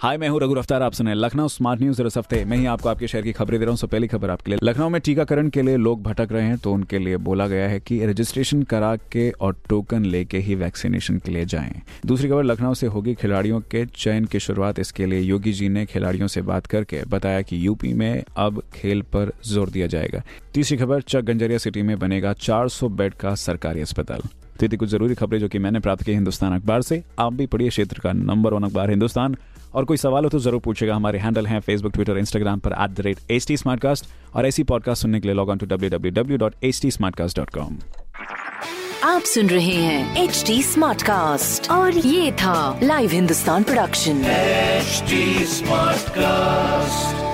हाय मैं हूँ रघु अफ्तार आप सुने लखनऊ स्मार्ट न्यूज़ इस हफ़्ते मैं ही आपको आपके शहर की खबरें दे रहा हूँ। सो पहली खबर आपके लिए। लखनऊ में टीकाकरण के लिए लोग भटक रहे हैं तो उनके लिए बोला गया है कि रजिस्ट्रेशन करा के और टोकन लेके ही वैक्सीनेशन के लिए जाएँ। दूसरी खबर, लखनऊ से होगी खिलाड़ियों के चयन की शुरुआत। इसके लिए योगी जी ने खिलाड़ियों से बात करके बताया कि यूपी में अब खेल पर ज़ोर दिया जाएगा। तीसरी खबर, चक गंजरिया सिटी में बनेगा 400 बेड का सरकारी अस्पताल। तो ये थी कुछ ज़रूरी खबरें जो कि मैंने प्राप्त की हिंदुस्तान अखबार से। आप भी पढ़िए क्षेत्र का नंबर वन अखबार हिंदुस्तान। और कोई सवाल हो तो ज़रूर पूछेगा। हमारे हैंडल हैं फेसबुक ट्विटर इंस्टाग्राम पर at the rate H T और ऐसी पॉडकास्ट सुनने के लिए log on to W W W dot H T आप सुन रहे हैं एच डी स्मार्ट कास्ट और ये था live Hindustan production HD Smartcast.